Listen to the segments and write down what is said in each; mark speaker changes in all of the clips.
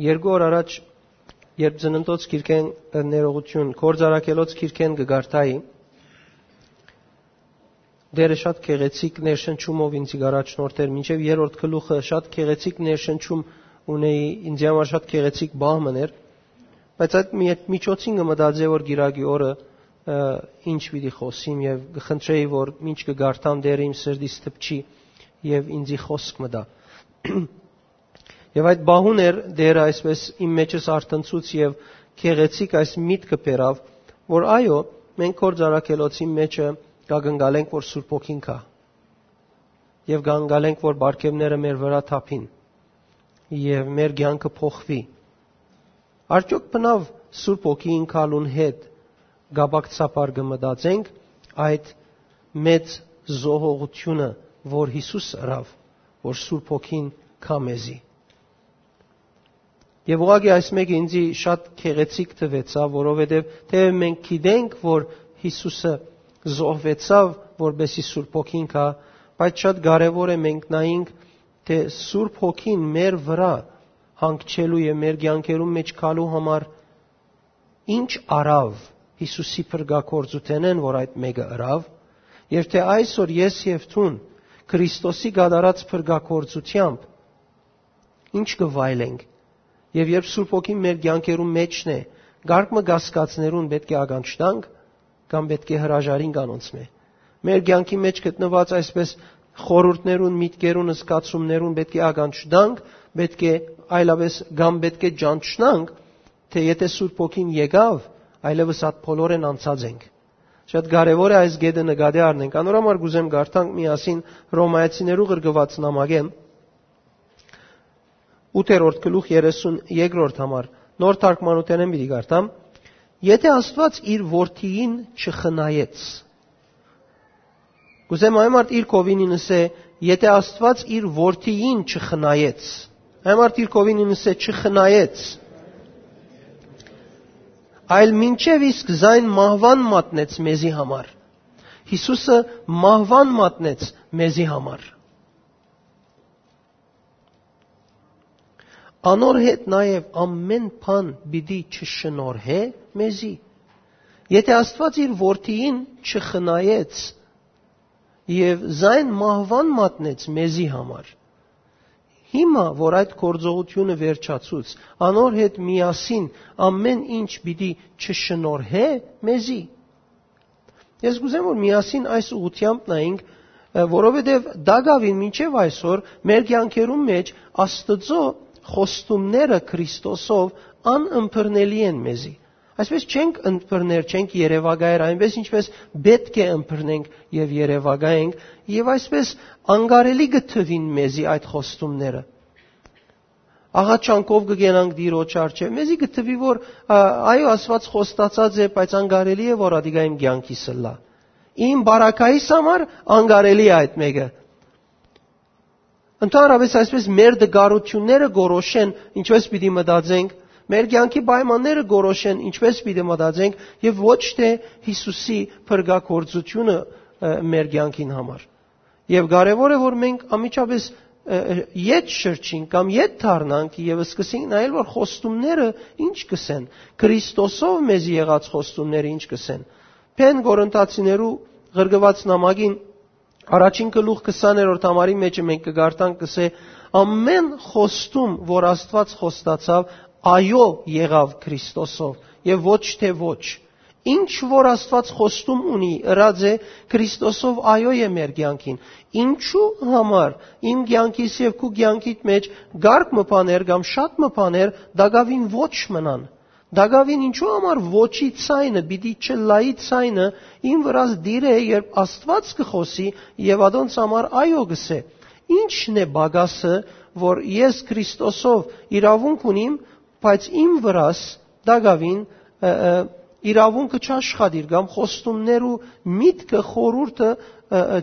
Speaker 1: երկու օր առաջ երբ ծննդոց քիրքեն ներողություն կորձարակելոց քիրքեն գգարտայի դերը շատ քեղեցիկ ներշնչումով ինձ առաջնորդ էր մինչև երրորդ գլուխը շատ քեղեցիկ ներշնչում ունեի ինձ համար շատ քեղեցիկ բահ մներ բայց այդ միջոցին կմտածեի որ գիրագի օրը ինչ պիտի խոսիմ եւ կխնդրեի որ ինչ կգարտամ դերը իմ սրտից թփչի եւ ինձի խոսք մտա Եվ այդ բահուն էր դերը այսպես իմ մեջս արտնցուց եւ քեղեցիկ այս միտքը բերավ, որ այո, մենք կոր ծարակելոցի մեջը կգնգալենք, որ Սուրբ ոգին կա։ Եվ կգնգալենք, որ բարգևները մեր վրա թափին։ Եվ մեր ցանկը փոխվի։ Արդյոք բնավ Սուրբ ոգին կալուն հետ գաբակցապար կմտածենք այդ մեծ զոհողությունը, որ Հիսուս ըրավ, որ Սուրբ ոգին կա մեզի։ Եվ ուղղակի այս մեկը ինձի շատ քեղեցիկ թվեցավ, որովհետև թե մենք գիտենք, որ Հիսուսը զոհվեցավ, որբեսի Սուրբ Հոգին կա, բայց շատ կարևոր է մենք նայենք, թե Սուրբ Հոգին մեր վրա հանգչելու եւ մեր կյանքերում մեջ գալու համար ինչ արավ Հիսուսի փրկակորձութենեն, որ այդ մեկը ըրավ, եւ թե այսօր ես եւ ցուն Քրիստոսի գադարած փրկակորձությամբ ինչ կվայելենք Եվ երբ Սուրբ Օքին մեր կյանքերում մեջն է, գարկմը գասկածներուն պետք է ագանչտանք կամ պետք է հրաժարին կանոնցմե։ Մեր կյանքի մեջ գտնված այսպես խորուրդներուն, միտքերուն, զգացումներուն պետք է ագանչտանք, պետք է այլապես կամ պետք է ջանչնանք, թե եթե Սուրբ Օքին եկավ, այլևս այդ բոլորեն անցած ենք։ Շատ կարևոր է այս գեդը նկատի առնենք։ Անորոմար գուզեմ գարտանք միասին Ռոմայացիներու գրգված նամակեմ 8-րդ գլուխ 32-րդ համար նոր թարգմանութենեն պիտի գարտամ եթե Աստված իր որդիին չխնայեց Գուցե մայմարտ իր կովինին ասե եթե Աստված իր որդիին չխնայեց Մայմարտ իր կովինին ասե չխնայեց այլ մինչև իսկ զայն մահվան մատնեց մեզի համար Հիսուսը մահվան մատնեց մեզի համար Անոր հետ նաև ամեն բան պիտի չշնորհե մեզի։ Եթե Աստված իր որդիին չխնայեց եւ զայն մահվան մատնեց մեզի համար, հիմա որ այդ կորձողությունը վերջացուց, անոր հետ միասին ամեն ինչ պիտի չշնորհե մեզի։ Ես գուզեմ որ միասին այս ուղությամբ նայենք, որովհետև Դագավին մինչև այսօր մեր կյանքերում մեջ Աստծո խոստումները Քրիստոսով անըմբռնելի են մեզի։ Այսպես չենք ընբռներ, չենք երևակայեր, այնպես ինչպես պետք է ընբռնենք եւ երևակայենք, եւ այսպես անկարելի գթվին մեզի այդ խոստումները։ Աղաչանքով կգենանք Տիրոջ արչև։ Մեզի գտվի որ այո Աստված խոստացած է, բայց անկարելի է որ ադիգա իմ կյանքիս լա։ Իմ բարակայիս համար անկարելի է այդ մեկը Ընդհանրապես այսպես մեր դգարությունները գորոշեն, ինչպես պիտի մտածենք, մեր կյանքի պայմանները գորոշեն, ինչպես պիտի մտածենք եւ ոչ թե Հիսուսի փրկակորձությունը մեր կյանքին համար։ Եվ կարևոր է որ մենք ամիջապես յետ շրջին կամ յետ դառնանք եւ սկսենք նայել որ խոստումները ինչ կսեն Քրիստոսով մեզ եղած խոստումները ինչ կսեն Փեն Գորընթացիներու գրգված նամակին Առաջին գլուխ 20-րդ համարի մեջ մենք կգարտանք կսե ամեն խոստում, որ Աստված խոստացավ, այո եղավ Քրիստոսով եւ ոչ թե ոչ։ Ինչ որ Աստված խոստում ունի, ըրած է Քրիստոսով այո է մեր կյանքին։ Ինչու համար իմ կյանքիս եւ քու կյանքիդ մեջ գարկ մփաներ կամ շատ մփաներ դակավին ոչ մնան։ Դագավին ինչու համար ոչի ցայնը, պիտի չլայի ցայնը իմ վրաս դիր է, երբ Աստված կխոսի եւ ադոնց համար այո գսե։ Ինչն է բագասը, որ ես Քրիստոսով իրավունք ունիմ, բայց իմ վրաս դագավին իրավունքը չաշխատիր կամ խոստումներ ու միտքը խորուրդը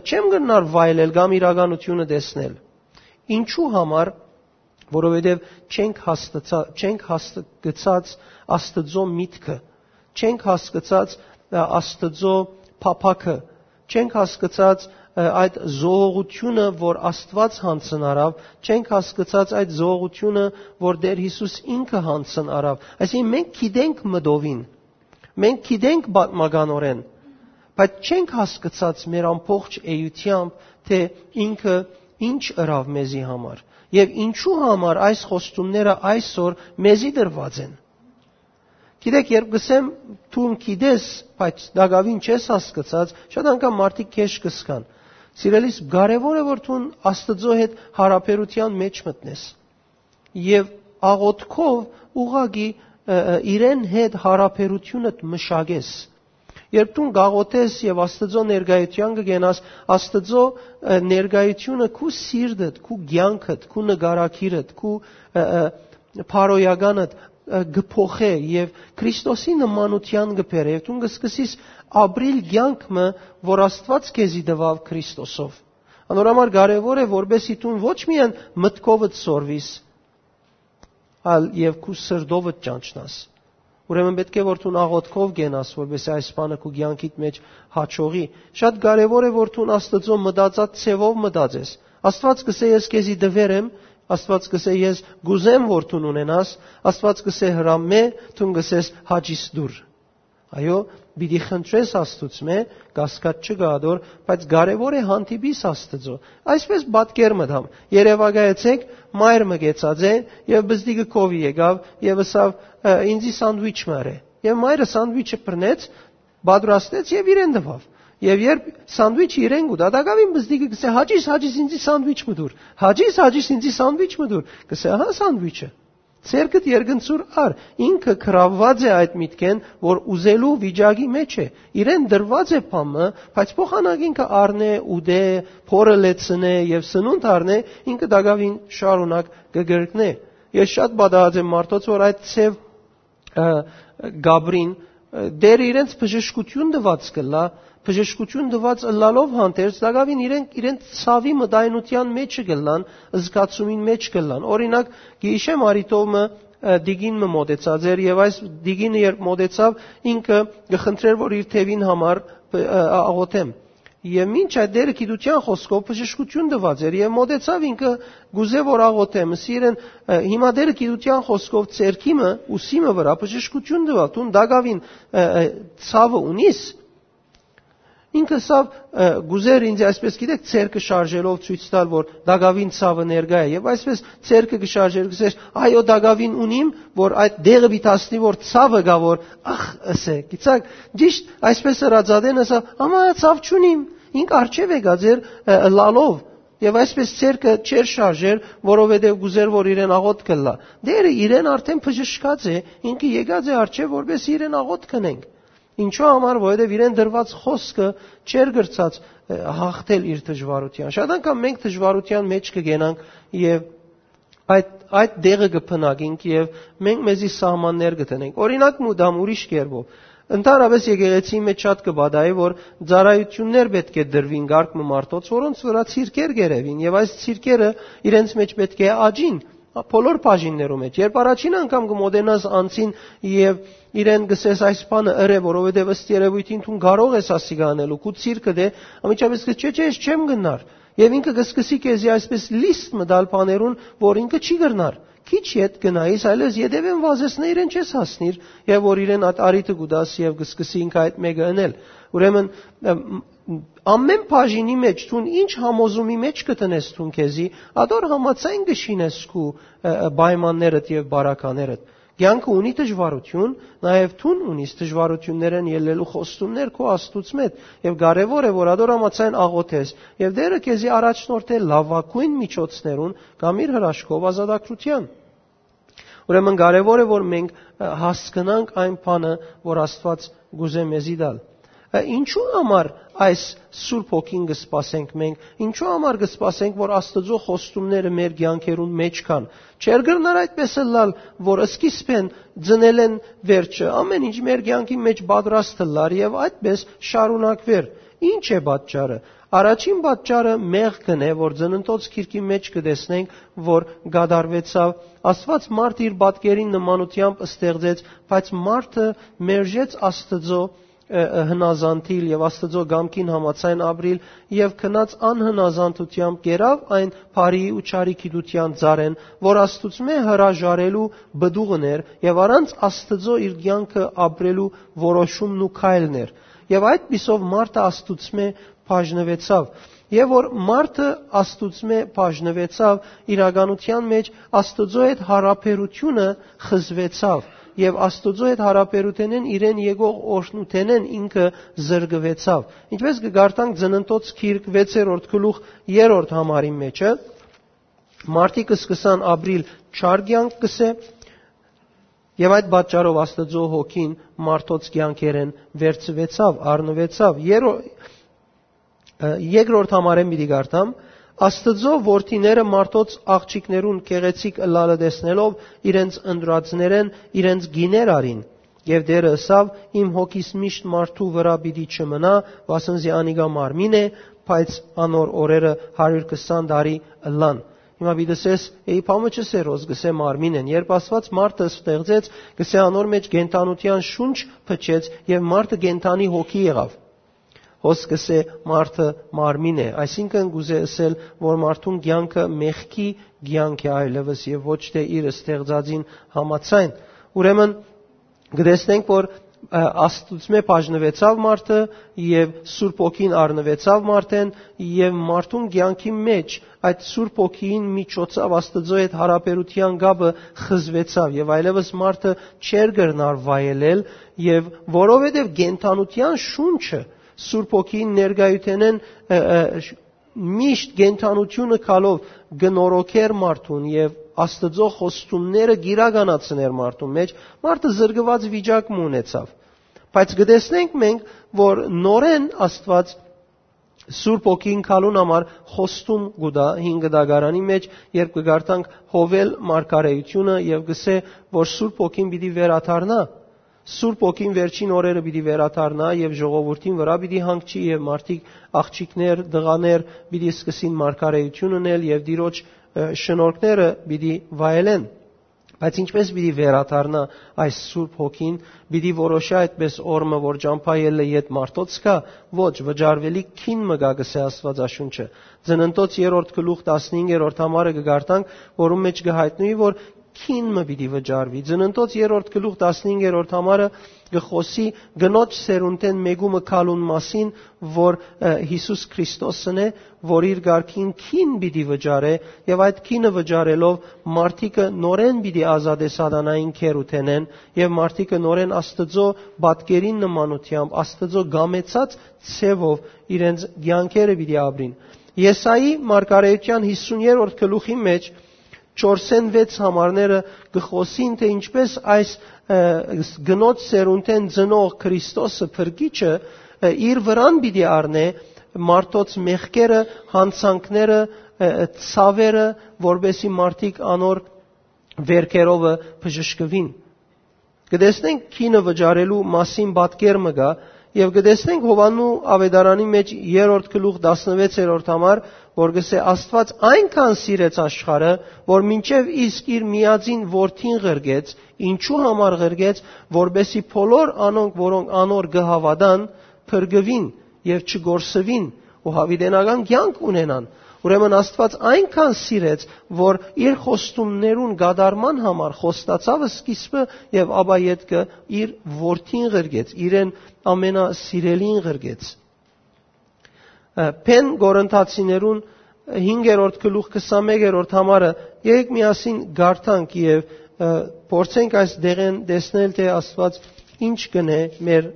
Speaker 1: չեմ գնար վայելել կամ իրականությունը տեսնել։ Ինչու համար որովհետև չենք հաստացած չենք հաստգծած Աստծո միտքը, չենք հասկացած Աստծո փափակը, չենք հասկացած այդ զողողությունը, որ Աստված հանցն արավ, չենք հասկացած այդ զողողությունը, որ Տեր Հիսուս ինքը հանցն արավ։ Այսինքն մենք գիտենք մդովին։ Մենք գիտենք պատմականորեն, բայց չենք հասկացած մեր ամբողջ էությամբ, թե ինքը ինչ ըրավ մեզի համար եւ ինչու համար այս խոստումները այսօր մեզի դրված են։ Գիտեք, երբ գսեմ թուն գիտես, բայց դակավին չես հասկացած, շատ անգամ մարդիկ քեզ կսկան։ Սիրելիս, կարևոր է որ թուն Աստծո հետ հարաբերության մեջ մտնես։ Եվ աղոթքով ուղագի իրեն հետ հարաբերությունը մշակես։ Երբ դու գաղոթես եւ Աստծո ներգայության կգենաս, Աստծո ներգայությունը քու սիրտդ, քու ցանկդ, քու նկարակիրդ, քու փարոյականդ գփոխե եւ Քրիստոսի նմանության գբերե եւ դու կսկսես ապրիլ ցանկը, որ Աստված քեզի տվավ Քրիստոսով։ Անորոմար կարևոր է որբեսի դու ոչ միայն մտքովդ սորվիս, այլ եւ քու սրդովդ ճանչնաս։ Ուրեմն պետք է որ դու աղոթքով գենաս, որովհետեւ այս բանը քու ցանկիդ մեջ հաճողի։ Շատ կարևոր է որ դու Աստծո մտածած ցևով մտածես։ Աստված կսե ես քեզի դվերեմ, Աստված կսե ես գուզեմ որ դու ունենաս, Աստված կսե հրամե, դու կսես հաջիս դուր։ Այո, պիտի խնդրես Աստծուց մե, կասկած չգադոր, բայց կարևոր է հանդիպիս Աստծո։ Այսպես պատկեր մտամ։ Երևակայեցեք, մայր մգեցած է եւ բզդիկը կովի եկավ եւ ասավ ինձի սանդվիչ մարե։ Եվ մայրը սանդվիչը բռնեց, պատրաստեց եւ իրեն տվավ։ Եվ երբ սանդվիչը իրեն գուտ, ադակավին բզդիկը գսե հաջիս, հաջիս ինձի սանդվիչ մդուր։ Հաջիս, հաջիս ինձի սանդվիչ մդուր։ Գսե հա սանդվիչը։ Ցերկդ երգնցուր ար ինքը քրավված է այդ միտքեն, որ ուզելու վիճակի մեջ է։ Իրեն դրված է փամը, բայց փոխանակ ինքը առնե, ուդե, փորը լեցնե եւ սնունդ առնե, ինքը դակավին շարունակ կգրկնե։ Ես շատ բադահած եմ մարդոց, որ այդ ցև Գաբրին դեր իրենց բժշկություն դված կլա, բժշկություն դված ըլլալով հանդերձ դակավին իրեն իրեն ցավի մտայնության մեջ կգլան, զգացումին մեջ կգլան։ Օրինակ, գիշեմ արիտովը դիգինը մոտեցած էր եւ այս դիգինը երբ մոտեցավ ինքը գխնդրեր որ իր թևին համար աղոթեմ Եվ ինչ այդ դերը գիտության խոսքով բժշկություն տված էր եւ մոտեցավ ինքը գուզե որ աղոթեմ սիրեն հիմա դերը գիտության խոսքով ցերքիմը ուսիմը վրա բժշկություն տվա տուն դագավին ցավը ունիս Ինքը սավ գուզեր ինձ այսպես գիտեք ցերկը շարժելով ցույց տալ որ դագավին ցավը ներկա է եւ այսպես ցերկը կշարժեր գսես այո դագավին ունիմ որ այդ դեղը բիտասնի որ ցավը գա որ ախ ասե գիտակ ճիշտ այսպես հրաձադեն ասա ամա ցավ չունիմ ինք արչև է գա ձեր լալով Եվ այսպես ցերկը չեր շարժեր, որովհետև գուզեր որ իրեն աղոտ կլա։ Դերը իրեն արդեն բժշկած է, ինքը եկած է արչև որպես իրեն աղոտ կնենք։ Ինչու համար, որովհետև իրեն դրված խոսքը չեր գրծած հաղթել իր դժվարության։ Շատ անգամ մենք դժվարության մեջ կգենանք եւ այդ այդ դեղը կփնակենք եւ մենք մեզի սահմաններ գտնենք։ Օրինակ մուդամ ուրիշ կերպով Ընդհանրապես եկեղեցի մեջ շատ կբադայի, որ ծառայություններ պետք է դրվին գարկը մարդոց, որոնց վրա ցիրկեր գերևին, եւ այս ցիրկերը իրենց մեջ պետք է աճին բոլոր բաժիններում մեջ։ Երբ առաջին անգամ կմոտենաս անցին եւ իրեն գսես այս բանը ըրե, որովհետեւ ըստ երևույթին դու կարող ես ասի գանելու, քու ցիրկը դե, ամիջապես կչե չէ, ես չեմ գնար։ Եվ ինքը կսկսի քեզի այսպես լիստ մտալ բաներուն, որ ինքը չի գրնար քիչ ետ գնայիս, այլևս յետևեն վազեսնե իրեն չես հասնիր, եւ որ իրեն արիտը գուդաս եւ կսկսի ինքը այդ մեկը ընել։ Ուրեմն ամեն բաժինի մեջ ցուն ինչ համոզումի մեջ կտնես ցուն քեզի, ադոր համացայն գշինես քու պայմաններդ եւ բարականերդ։ Կյանքը ունի դժվարություն, նաև թուն ունիս դժվարություններն ելնելու խոստումներ քո աստուծո մետ, եւ կարեւոր է որ ադոր համացայն աղոթես, եւ դերը քեզի առաջնորդել լավակույն միջոցներուն կամ իր հրաշքով ազատագրության։ Ուրեմն կարեւոր է որ մենք հասկանանք այն բանը, որ Աստված գուզե մեզի դալ։ Ինչու համար այս Սուրբ Հոգին կսպասենք մենք, ինչու համար կսպասենք, որ Աստծո խոստումները մեր կյանքերուն մեջ կան։ Չեր գրնար այդպես լալ, որ սկիզբեն ծնել են վերջը, ամեն ինչ մեր կյանքի մեջ պատրաստ լար եւ այդպես շարունակվեր։ Ինչ է պատճառը։ Առաջին պատճառը մեղքն է, որ ծննդոց քիրքի մեջ կտեսնենք, որ գադարվեցավ Աստված մարդը իր բատկերին նմանությամբ ստեղծեց, բայց մարդը մերժեց Աստծո հնազանդիլ եւ Աստծո գամքին համացայն ապրիլ եւ քնած անհնազանդությամբ կերավ այն բարի ու չարի գիտության ծառեն, որ Աստծո հրաժարելու բդուղն էր եւ առանց Աստծո իր կյանքը ապրելու որոշումն ու քայլներ։ Եվ այդ պիսով Մարտը Աստծո բաժնվեցավ։ Եվ որ մարդը Աստուծմե բաժնվեցավ, իրականության մեջ Աստծո հետ հարաբերությունը խզվեցավ եւ Աստուծո հետ հարաբերութենեն իրեն եկող օրհնութենեն ինքը զրկվեցավ։ Ինչպես կգարտանք ծննդոց քիրք 6-րդ գլուխ 3-րդ համարի մեջը մարդիկը սկսան ապրիլ չարգյանք կսե Եվ այդ պատճառով Աստծո հոգին մարդոց կյանքերեն վերցվեցավ, առնվեցավ։ Երկրորդ համարեն պիտի գարտամ, Աստծո որդիները մարդոց աղջիկներուն կեղեցիկ ըլլալը տեսնելով իրենց ընդրածներեն իրենց գիներ արին եւ դերը ասավ իմ հոգիս միշտ մարդու վրա պիտի չմնա վասնզի անիգա մարմին է բայց անոր օրերը 120 տարի ըլլան Հիմա բիդսես էի փամը չսերոս գսե մարմին են երբ ասված մարդը ստեղծեց գսե անոր մեջ գենտանության շունչ փչեց եւ մարդը գենտանի հոգի եղավ հոսքս է մարդը մարմին է, այսինքն գուզե ասել, որ մարդուն կյանքը մեղքի կյանք է այլևս եւ ոչ թե իր ստեղծածին համացայն։ Ուրեմն գտեսնենք, որ Աստծո բաժնվեցավ մարդը եւ Սուրբ ոգին առնվեցավ մարդեն եւ մարդուն կյանքի մեջ այդ Սուրբ ոգին միջոցով Աստծո հետ հարաբերության գաբը խզվեցավ եւ այլևս մարդը չեր գրնար վայելել եւ որովհետեւ գենթանության շունչը Սուրբ ոգին ներգայութենեն միշտ գենթանությունը կալով գնորոքեր մարդուն եւ Աստծո խոստումները գիրականացներ մարդուն մեջ, մարդը զրկված վիճակում ունեցավ։ Բայց գտեսնենք մենք, որ նորեն Աստված Սուրբ ոգին կալուն համար խոստում գուտա 5 դագարանի մեջ, երբ կգարտանք Հովել մարգարեությունը եւ գսե, որ Սուրբ ոգին պիտի վերաթարնա Սուրբ ոգին վերջին օրերը պիտի վերաթարնա եւ ժողովրդին վրա պիտի հանգչի եւ մարդիկ աղջիկներ, դղաներ պիտի սկսին մարգարեություն ունել եւ դիրոջ շնորհքները պիտի վայելեն։ Բայց ինչպես պիտի վերաթարնա այս Սուրբ Հոգին, պիտի որոշի այդպես օրը, որ ճամփայելը իդ մարդոց կա, ոչ վճարվելի քին մգա գսե Աստվածաշունչը։ Ծննդոց 3-րդ գլուխ 15-րդ համարը կգարտանք, որում մեջ կհայտնվի, որ քինը պիտի վճարվի։ Ծննդոց 3-րդ գլուխ 15-րդ համարը գխոսի գնոջ սերունդեն մեգումը քալուն մասին, որ Հիսուս Քրիստոսն է, որ իր ղարքին քին պիտի վճարե եւ այդ քինը վճարելով մարդիկը նորեն պիտի ազատե սատանային քերութենեն եւ մարդիկը նորեն Աստծո բատկերին նմանությամբ Աստծո գամեցած ցևով իրենց ցանկերը պիտի ապրին։ Եսայի մարգարեության 50-րդ գլուխի մեջ 4-ն 6 համարները գխոսին թե ինչպես այս գնոց սերունդեն ծնող Քրիստոսը փրկիչը իր վրան պիտի առնե մարդոց մեղքերը, հանցանքները, ցավերը, որբեսի մարդիկ անոր վերքերովը բժշկվին։ Գտեսնենք քինը վճարելու մասին պատկերը գա եւ գտեսնենք Հովանու ավետարանի մեջ 3-րդ գլուխ 16-րդ համար, որ գսե Աստված այնքան սիրեց աշխարը, որ մինչև իսկ իր միածին որդին ղրգեց, ինչու համար ղրգեց, որբեսի բոլոր անոնք, որոնք անոր գհավադան, փրկվին եւ չգորսվին ու հավիտենական կյանք ունենան Ուրեմն Աստված այնքան սիրեց, որ իր խոստումներուն գադարման համար խոստացավ սկիզբը եւ ապա յետքը իր որդին ղրգեց, իրեն ամենասիրելին ղրգեց։ Փեն Գորընթացիներուն 5-րդ գլուխ 21-րդ համարը եկեք միասին գարտանք եւ փորձենք այս դեղեն տեսնել թե Աստված ինչ կնե մեր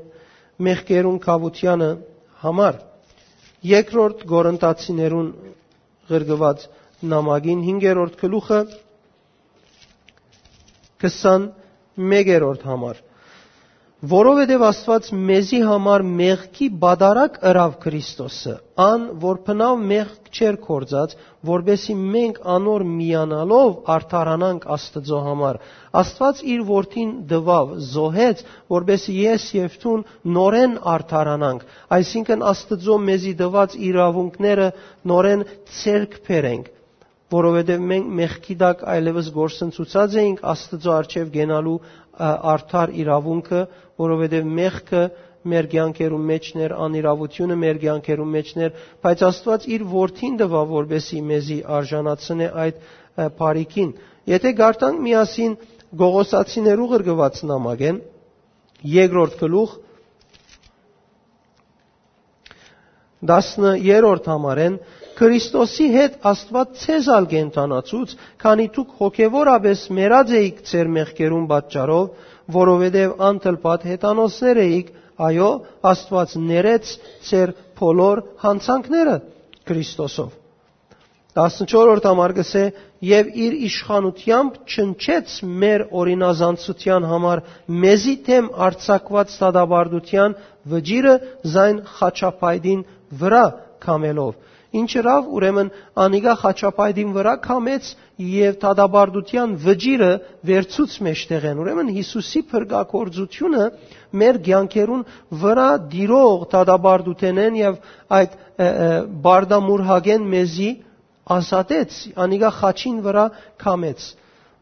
Speaker 1: մեղքերուն կավությանը համար։ Երկրորդ Գորընթացիներուն ղրգված նամակին 5-րդ գլուխը 21-րդ համար որովհետև Աստված մեզի համար մեղքի բադարակ ըրավ Քրիստոսը, ան որ փնավ մեղք չեր կործած, որբեսի մենք անոր միանալով արդարանանք Աստծո համար։ Աստված իր որդին դվավ, զոհեց, որբեսի ես եւ թուն նորեն արդարանանք, այսինքն Աստծո մեզի դված իրավունքները նորեն ցերկ բերենք որովհետև մենք մեղքի դակ այլևս գործընծուցած էինք Աստծո արչև գենալու արդար իրավունքը, որովհետև մեղքը մեր կյանքերում մեջներ, անիրավությունը մեր կյանքերում մեջներ, բայց Աստված իր որդին տվա, որբեսի մեզի արժանացնե այդ բարիկին։ Եթե գարտանք միասին Գողոսացիներու գրգված նամակեն, երկրորդ գլուխ 10-րդ համարեն Քրիստոսի հետ Աստված ցեզ ալ կենթանացուց, քանի դուք հոգևորապես մերած էիք ձեր մեղքերուն պատճառով, որովհետև անտլպատ հետանոսներ էիք, այո, Աստված ներեց ձեր բոլոր հանցանքները Քրիստոսով։ 14-րդ համար գսե եւ իր իշխանությամբ չնչեց մեր օրինազանցության համար մեզի թեմ արցակված ստադաբարդության վճիրը զայն խաչապայդին վրա կամելով ինչ ռավ ուրեմն անիգա խաչապայդին վրա կամեց եւ տադաբարդության վճիրը վերցուց մեջտեղեն ուրեմն Հիսուսի փրկակորձությունը մեր ցանկերուն վրա դիրող տադաբարդութենեն եւ այդ բարդամուրհագեն մեզի ազատեց, անիգա խաչին վրա կամեց։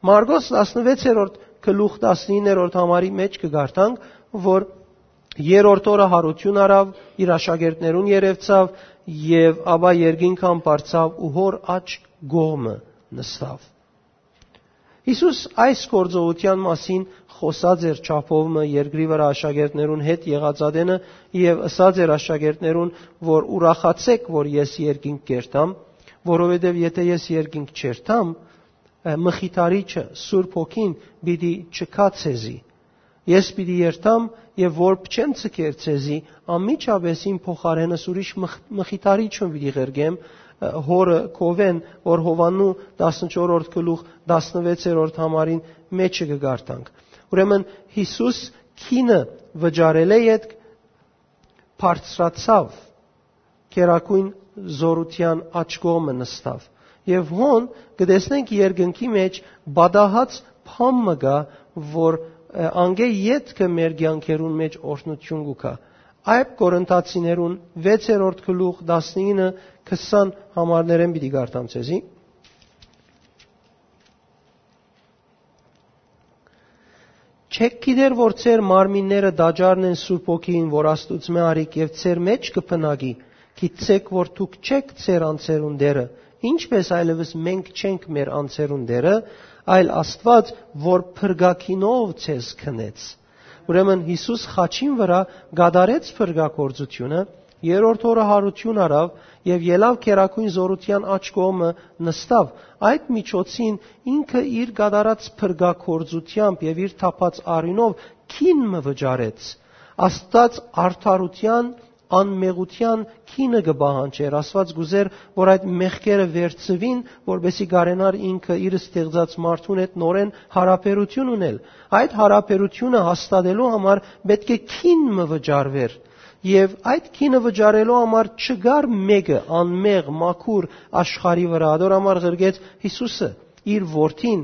Speaker 1: Մարգոս 16-րդ գլուխ 19-րդ համարի մեջ կգարտանք, որ երրորդ օրը հարություն արավ, իր աշակերտներուն երևցավ եւ աբա երկինքան բարձավ ու հոր աչ գոմը նստավ։ Հիսուս այս գործողության մասին խոսած էր ճապովը երկրի վրա աշակերտներուն հետ եղածադենը եւ ըսած էր աշակերտներուն, որ ուրախացեք, որ ես երկինք կերտամ, որովհետև եթե ես երկինք չերթամ, մխիթարիչը Սուրբ Հոգին պիտի չկա ցեզի։ Ես պիտի երթամ եւ որ չեմ ցկեր ցեզի, ամիջապես իմ փոխարենս ուրիշ մխիթարիչն պիտի ղերգեմ հորը Կովեն, որ Հովանու 14-րդ գլուխ 16-րդ համարին մեջը կգարտանք։ Ուրեմն Հիսուս քինը վճարել է այդ բարձրացավ կերակույն զորության աչքոմը նստավ։ Եվ հոն կտեսնենք երկնքի մեջ բադահած փամը գա, որ անգե յետքը մեր ցանկերուն մեջ օրհնություն գուկա։ Այդ Կորինթացիներուն 6-րդ գլուխ 19 20 համարներեն պիտի գարտամ ցեզի։ Չեք գիտեր, որ ծեր մարմինները դաջարն են Սուրբ ոգին, որ Աստուծմե արիք եւ ծեր մեջ կփնագի, գիտեք, որ դուք չեք ծեր անցերուն դերը, ինչպես այլևս մենք չենք մեր անցերուն դերը, այլ Աստված, որ փրկակինով ցեզ քնեց։ Ուրեմն Հիսուս խաչին վրա գադարեց փրկակորձությունը, երրորդ օրը հարություն արավ եւ ելավ քերակույն զորության աչ կողմը նստավ այդ միջոցին ինքը իր գադարած փրկակորձությամբ եւ իր թափած արինով քին մը վճարեց աստած արդարության անմեղության քինը կբահանջեր աստված գուզեր որ այդ մեղքերը վերցվին որբեսի գարենար ինքը իր ստեղծած մարդուն հետ նորեն հարաբերություն ունել այդ հարաբերությունը հաստատելու համար պետք է քինը վճարվեր եւ այդ քինը վճարելու համար չգար մեկը անմեղ մաքուր աշխարի վրա դոր համար ղրգեց Հիսուսը իր որդին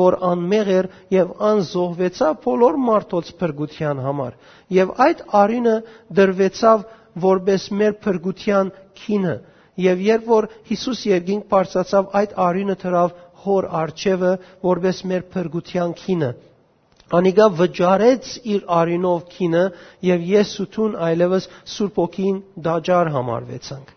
Speaker 1: որ անմեղ էր եւ անզոհվեցավ բոլոր մարդոց փրկության համար եւ այդ արինը դրվեցավ որպես մեր փրկության քինը եւ երբ որ Հիսուս երկինք բարձացավ այդ արինը թրավ հոր արչևը որպես մեր փրկության քինը Անիգա վճարեց իր արինով քինը եւ ես ութուն այլևս Սուրբ ոգին դաջար համարվեցանք։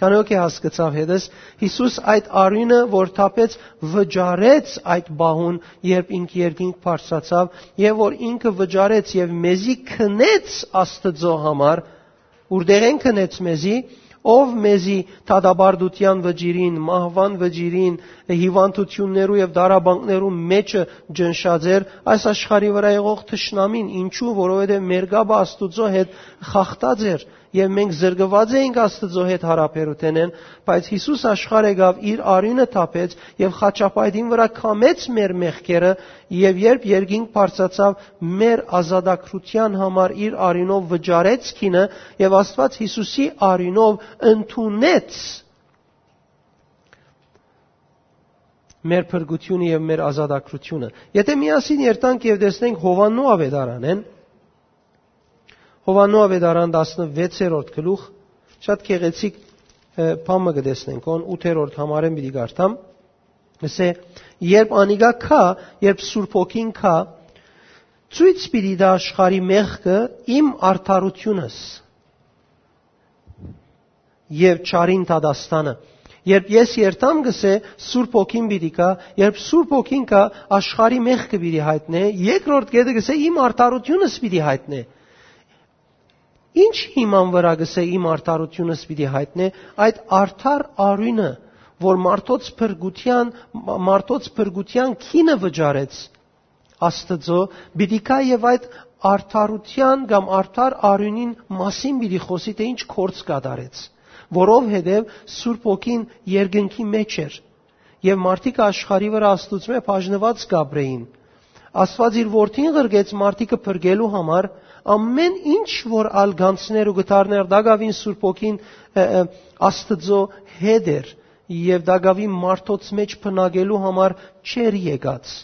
Speaker 1: Կանոք է հասկացավ հետս Հիսուս այդ արինը, որ թափեց, վճարեց այդ բահուն, երբ ինք երկինք բարձրացավ, եւ որ ինքը վճարեց եւ մեզի քնեց Աստծո համար, ուրդեղ են քնեց մեզի, ով մեզի թադաբարդության վճիրին, մահվան վճիրին, հիվանդություններու եւ դարաբանկներու մեջը ջնշաձեր այս աշխարհի վրա եղող թշնամին, ինչու, որովհետեւ մերգաբը Աստուծո հետ խախտած էր եւ մենք զրկված էինք Աստծո հետ հարաբերութենեն, բայց Հիսուս աշխարհ եկավ իր արինը թափեց եւ խաչապայտին վրա կամեց մեր մեղքերը եւ երբ երկինք բարձացավ մեր ազատագրության համար իր արինով վճարեց քինը եւ Աստված Հիսուսի արինով ընդունեց մեր փրկությունը եւ մեր ազատագրությունը։ Եթե միասին երտանք եւ տեսնենք Հովաննու ավետարանեն, Հովաննու ավետարան 16-րդ գլուխ շատ քեղեցիկ բամը կտեսնենք, on 8-րդ համարեն պիտի գարտամ։ Ասե, երբ անիգա քա, երբ Սուրբ ոգին քա, Ցույց պիտի դա աշխարի մեղքը իմ արդարությունս եւ ճարին տադաստանը։ Երբ ես երթամ գսե Սուրբ ոգին պիտի կա, երբ Սուրբ ոգին կա աշխարի մեղքը պիտի հայտնե, երկրորդ կետը գսե իմ արդարությունս պիտի հայտնե։ Ինչ հիման վրա գսե իմ արդարությունս պիտի հայտնե, այդ արդար արույնը, որ մարդոց փրկության մարդոց փրկության քինը վճարեց Աստծո, պիտի կա եւ այդ արդարության կամ արդար արյունին մասին պիտի խոսի, թե ինչ կորց կատարեց որովհետև Սուրբ ոգին երկնքի մեջ էր եւ մարդիկ աշխարի վրա աստուծմե բաժնված կապրեին Աստված իր որդին ղրգեց մարդիկը փրկելու համար ամեն ինչ որ ալ գանցներ ու գտարներ դագավին Սուրբ ոգին Աստծո հետ էր եւ դագավի մարդոց մեջ փնագելու համար չեր եկած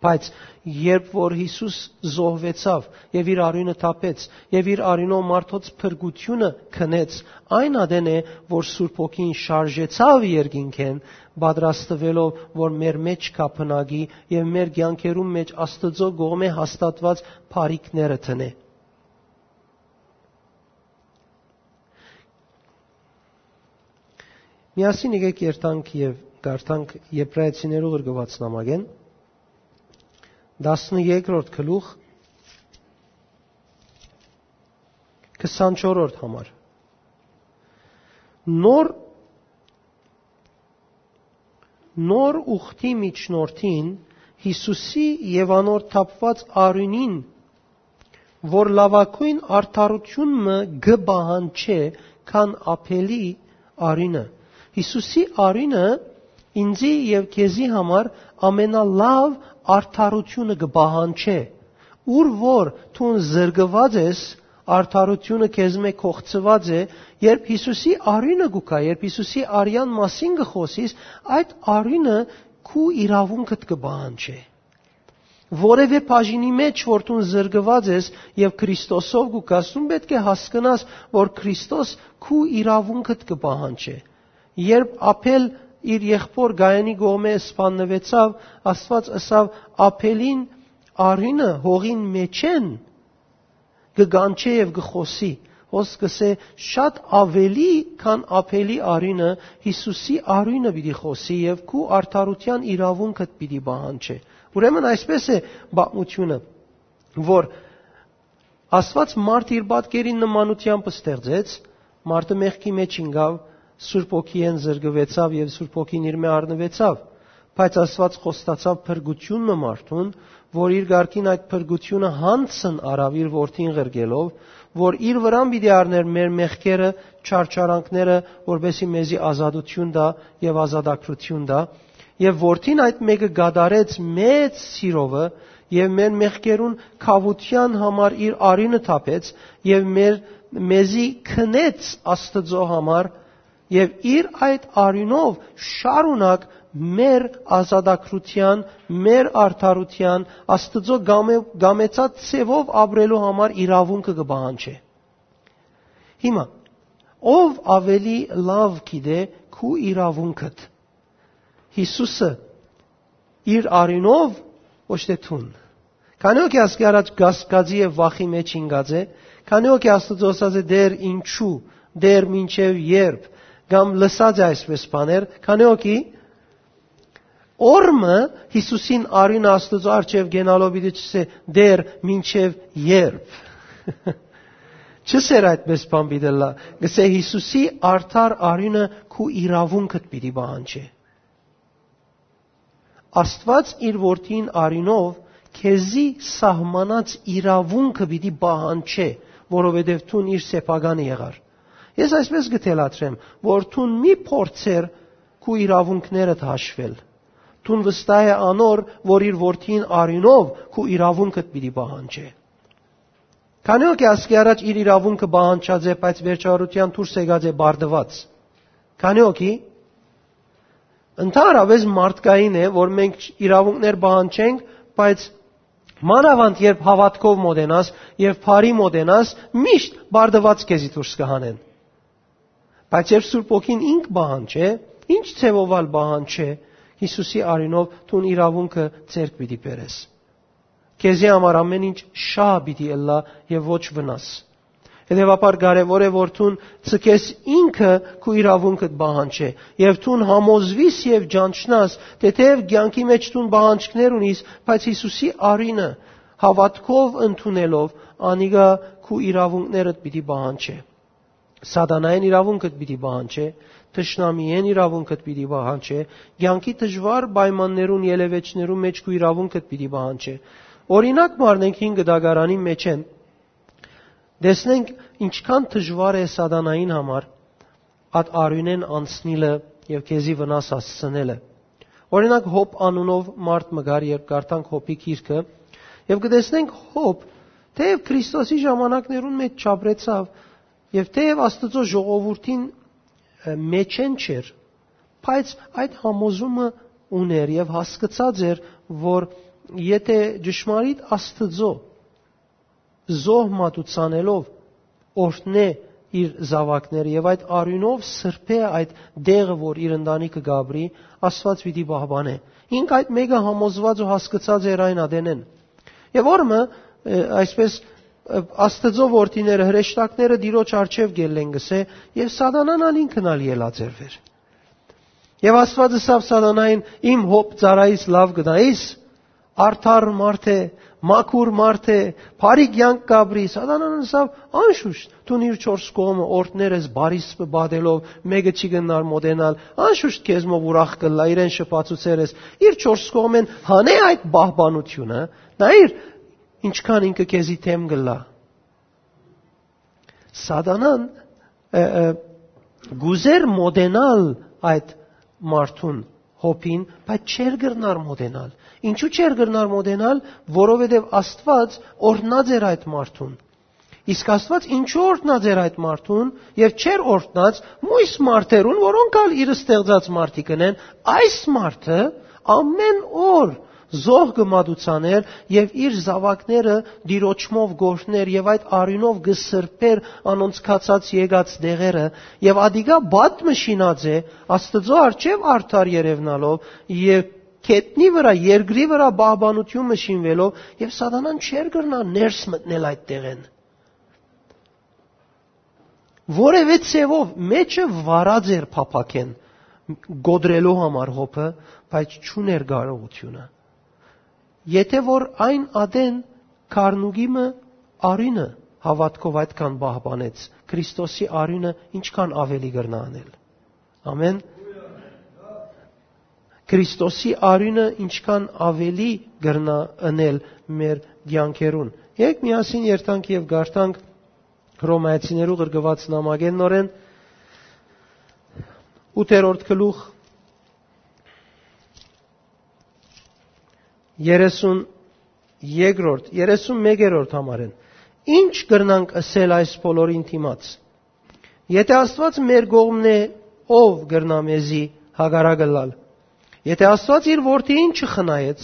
Speaker 1: բայց երբ որ Հիսուս զոհվեցավ եւ իր արյունը թափեց եւ իր արյունով մարդոց փրկությունը քնեց, այն ադեն է, որ Սուրբ Օքին շարժեցավ երկինքեն, պատրաստվելով, որ մեր մեջ կապնագի եւ մեր ցանկերում մեջ Աստծո գողմե հաստատված բարիկները տնե։ Միասին եկեք երթանք եւ գարտանք Եբրայեցիներու գրգված նամակեն 13-րդ գլուխ 24-րդ համար նոր նոր ուխտի միջնորդին Հիսուսի եւ անոր թափված արյունին որ լավակույն արդարությունը գբահան չէ քան ափելի արյունը Հիսուսի արյունը ինձի եւ քեզի համար ամենալավ արդարությունը կբահանչե ուր որ ցուն զրկված ես արդարությունը քեզ մե կողծված է երբ Հիսուսի արինը գուկա երբ Հիսուսի արյան մասին գխոսիս այդ արինը քու իրավունքդ կբահանչե որևէ բաժինի մեջ որ դու զրկված ես եւ Քրիստոսով գուկասում պետք է հասկանաս որ Քրիստոս քու իրավունքդ կբահանչե երբ ապել իր եղբոր Գայանի գողմե սպաննվեցավ, Աստված ասավ ափելին արինը հողին մեջեն գգանչե եւ գխոսի ոս կսե շատ ավելի քան ափելի արինը Հիսուսի արինը պիտի խոսի եւ քու արդարության իրավունքդ պիտի բանջե ուրեմն այսպես է բացությունը որ Աստված մարդ իր բատկերին նմանությամբ ստեղծեց մարդը մեղքի մեջ ինգավ Սուրբ ոգիեն զրկվեցավ եւ Սուրբ ոգին իր մե առնվեցավ, բայց Աստված խոստացավ փրկությունը մարդուն, որ իր ղարքին այդ փրկությունը հանցն արավ իր որդին ղրգելով, որ իր վրան պիտի առներ մեր մեղքերը, չարչարանքները, որբեսի մեզի ազատություն դա եւ ազատագրություն դա, եւ որդին այդ մեկը գադարեց մեծ սիրովը եւ մեր մեղքերուն խավության համար իր արինը թափեց եւ մեր մեզի քնեց Աստծո համար եւ իր այդ արյունով շարունակ մեր ազատագրության, մեր արդարության, Աստծո գամեցած ցևով ապրելու համար իրավունքը կբանջի։ Հիմա ով ավելի լավ գիտե քու իրավունքդ։ Հիսուսը իր արյունով ոչ թե թուն։ Քանի օքի ասկի առաջ գասկածի եւ վախի մեջ ինգած է, քանի օքի Աստծո ասած է դեր ինչու, դեր ինչև երբ, կամ լսած է այսպես բաներ, քանի օքի Օրմը Հիսուսին արին Աստծո արչև գենալով իդի չսե դեր մինչև երբ։ Չսեր այդպես բան բիդելա։ Գսե Հիսուսի արդար արինը քու իրավունքդ պիտի բանջի։ Աստված իր որդին արինով քեզի սահմանած իրավունքը պիտի բանջի, որովհետև ցուն իր սեփականը եղար։ Ես այսպես գտելացրեմ, որ ցուն մի փորձեր քու իրավունքները հաշվել։ Ցուն վստահ է անոր, որ իր որդին արինով քու իրավունքդ պիտի բահանջե։ Քանի օքի ասկի առաջ իր իրավունքը բահանջած է, բայց վերջարության դուրս եկած է բարդված։ Քանի օքի Ընդհանրապես մարդկային է, որ մենք իրավունքներ բահանջենք, բայց մանավանդ երբ հավատքով մոդենաս եւ բարի մոդենաս, միշտ բարդված քեզի դուրս կհանեն։ Բայց երբ Սուրբ ոգին ինք բահան չէ, ինչ ցևովալ բահան չէ, Հիսուսի արինով դու իրավունքը ցերկ պիտի բերես։ քեզի համար ամեն ինչ շահ պիտի ըլլա եւ ոչ վնաս։ Հետևաբար կարևոր է որ ցուն ցկես ինքը քու իրավունքդ բահանջե եւ ցուն համոզվիս եւ ջանչնաս թե թեև ցանկի մեջ ցուն բահանջքներ ունիս, բայց Հիսուսի արինը հավատքով ընդունելով անիգա քու իրավունքներդ պիտի բահանջե։ Սատանային իրավունքդ պիտի բահանջե, Տշնամիեն իրավունքդ պիտի բահանջե, ցանկի դժվար պայմաններուն ելևեջներուն մեջ քու իրավունքդ պիտի բահանջե։ Օրինակ մարնենք 5 դագարանի մեջ են Դեսնենք ինչքան դժվար է սատանային համար այդ արյունեն անցնիլը եւ քեզի վնաս հասցնելը։ Օրինակ հոբ անունով մարդ մգար երբ գարտանք հոբի քիրքը եւ կտեսնենք հոբ թեև Քրիստոսի ժամանակներուն մեջ չապրեցավ եւ թեև Աստծո ժողովրդին մեջեն չէր, բայց այդ համոզումը ուներ եւ հասկացած էր, որ եթե ճշմարիտ Աստծո զոհ մատուցանելով օրհնե իր զավակները եւ այդ արյունով սրբե այդ դեղը, որ իր ընտանիքը գաբրի, Աստված պիտի բահբանե։ Ինք այդ մեկը համոզված ու հասկացած էր այն ադենեն։ Եվ օրը այսպես Աստծո որդիները հրեշտակները դիրոջ արչև գելեն գսե եւ սատանան ալ ինքն ալ ելածերվեր։ Եվ Աստվածը սավ սատանային իմ հոբ ծարայից լավ գնայիս արդար մարդ է, մաքուր մարդ է, բարի կյանք կաբրի, սատանան սավ անշուշտ դու իր չորս կողմը օրտներես բարիս բադելով մեկը չի գնար մոդենալ, անշուշտ քեզ մով ուրախ կլա իրեն շփացուցերես, իր չորս կողմեն հանե այդ բահբանությունը, նայիր ինչքան ինքը քեզի թեմ գլա։ Սատանան գուզեր մոդենալ այդ մարդուն հոպին, բայց չեր գրնար մոդենալ։ Ինչու չեր գրնար մոդենալ, որովհետև Աստված օրհնած էր այդ մարդուն։ Իսկ Աստված ինչու օրհնած էր այդ մարդուն եւ չեր օրհնած մույս մարդերուն, որոնք ալ իր ստեղծած մարդիկ են, այս մարդը ամեն օր զոհ գմադուցաներ եւ իր զավակները դիրոճմով գործներ եւ այդ արյունով գսրբեր անոնց կացած եկած դեղերը եւ ադիգա բադ մշինած է աստծո արչեւ արդար երևնալով եւ կետնի վրա երկրի վրա բահբանություն մշինվելով եւ սատանան չեր գրնա ներս մտնել այդ տեղեն որևէ ցևով մեջը վարած էր փափակեն գոդրելու համար հոփը, բայց չուներ կարողությունը։ Եթե որ այն ադեն Կարնուգիմը արինը հավատքով այդքան բահբանեց, Քրիստոսի արինը ինչքան ավելի գրնա անել։ Ամեն։ Քրիստոսի արինը ինչքան ավելի գրնա անել մեր ցանկերուն։ Եկեք միասին երթանք եւ գարտանք Հռոմայացիներու գրգված նամակեն նորեն 8-րդ գլուխ 32-րդ, 31-րդ համարեն։ Ինչ կրնանք ասել այս բոլորին թիմաց։ Եթե Աստված մեր կողմն է, ով կրնա մեզի հագարագլալ։ Եթե Աստված իր որդիին չխնայեց,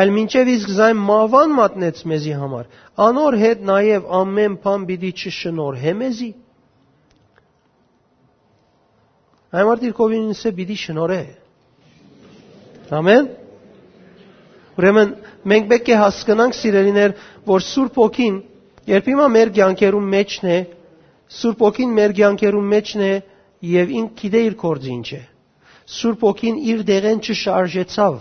Speaker 1: այլ մինչև իսկ զայն մահվան մատնեց մեզի համար, անոր հետ նաև ամեն բան պիտի չշնորհե մեզի։ Այն մարդիկ կովինս է պիտի շնորհե։ Ամեն։ Ուրեմն մենք պետք է հասկանանք սիրելիներ, որ Սուրբ Օքին, երբ հիմա մեր ցանկերում մեջն է, Սուրբ Օքին մեր ցանկերում մեջն է եւ ինք գիտե իր կորձը ինչ է։ Սուրբ Օքին իր դեղեն չշարժեցավ,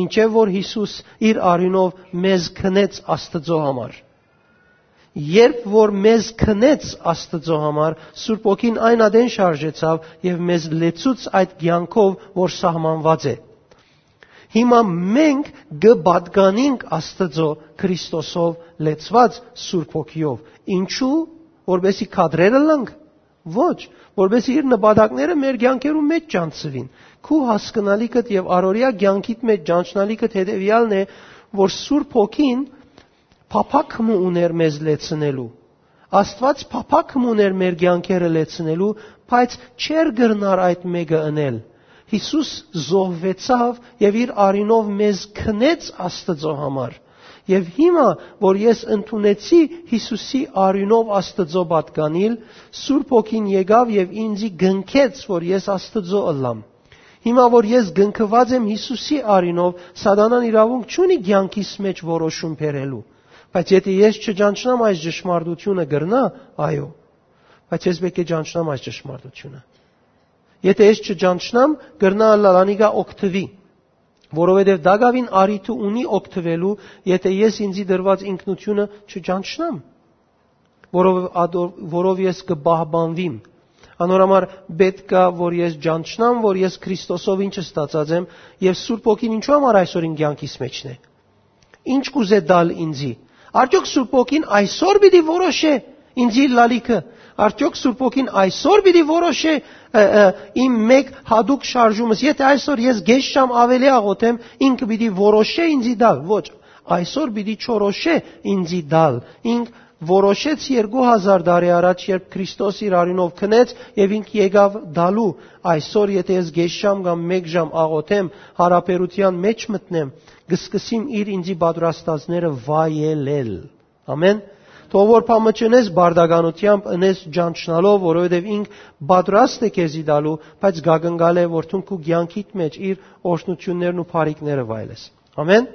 Speaker 1: մինչև որ Հիսուս իր արյունով մեզ քնեց Աստծո համար։ Երբ որ մեզ քնեց Աստծո համար, Սուրբ Օքին այն ադեն շարժեցավ եւ մեզ լեցուց այդ ցանկով, որ սահմանված է։ Հիմա մենք գբադկանինք Աստծո Քրիստոսով լեցված Սուրբ Հոգիով։ Ինչու? Որբեսի քադրերը լանք։ Ոչ, որբեսի իր նպատակները մեր ցանկերու մեջ ճանցվին։ Քու հասկանալիքդ եւ առօրյա ցանկիդ մեջ ճանչնալիքդ հետեւյալն է, որ Սուրբ Հոգին փափակում ուներ մեզ լեցնելու։ Աստված փափակում ուներ մեր ցանկերը լեցնելու, բայց չեր գրնար այդ մեկը անել Հիսուս զոհվեցավ եւ իր արինով մեզ քնեց Աստծո համար։ Եվ հիմա, որ ես ընդունեցի Հիսուսի արյունով Աստծո պատկանիլ, Սուրբ Օքին եկավ եւ ինձի գնքեց, որ ես Աստծո ըլլամ։ Հիմա որ ես գնքված եմ Հիսուսի արինով, սատանան իրավունք չունի ցանկիս մեջ որոշում բերելու։ Բայց եթե ես չճանչնամ այս ճշմարտությունը գրնա, այո։ Բայց ես պետք է ճանչնամ այս ճշմարտությունը։ Եթե ես չճանչնամ, գրնա լալանիգա օկտվի որովհետև դագավին արիթը ունի օգտվելու, եթե ես ինձի դրված ինքնությունը չճանչնամ, որով որով ես կբահբանվիմ։ Անորամար պետքա որ ես ճանչնամ, որ ես Քրիստոսով ինչը ստացած եմ, եւ Սուրբ ոգին ինչու համար այսօր իմ կյանքիս մեջն է։ Ինչ կուզե դալ ինձի։ Արդյոք Սուրբ ոգին այսօր պիտի որոշե ինձի լալիքը, Արդյոք Սուրբ ոգին այսօր պիտի որոշե իմ մեկ հadoop շարժումս։ Եթե այսօր ես գեշ շամ ավելի աղոթեմ, ինքը պիտի որոշե ինձի դալ։ Ոչ, այսօր պիտի չորոշե ինձի դալ։ Ինք որոշեց 2000 տարի առաջ, երբ Քրիստոս իր արյունով քնեց եւ ինք եկավ դալու։ Այսօր եթե ես գեշ շամ կամ 1 ժամ աղոթեմ, հարաբերության մեջ մտնեմ, գսկսիմ իր ինձի պատրաստածները վայելել։ Ամեն։ Թող որ փամը չնես բարդականությամբ ընես ջանչնալով, որովհետև ինք պատրաստ է քեզի դալու, բայց գագնգալ է, որ թունքու ցանկիտ մեջ իր օրհնություններն ու բարիկները վայելես։ Ամեն։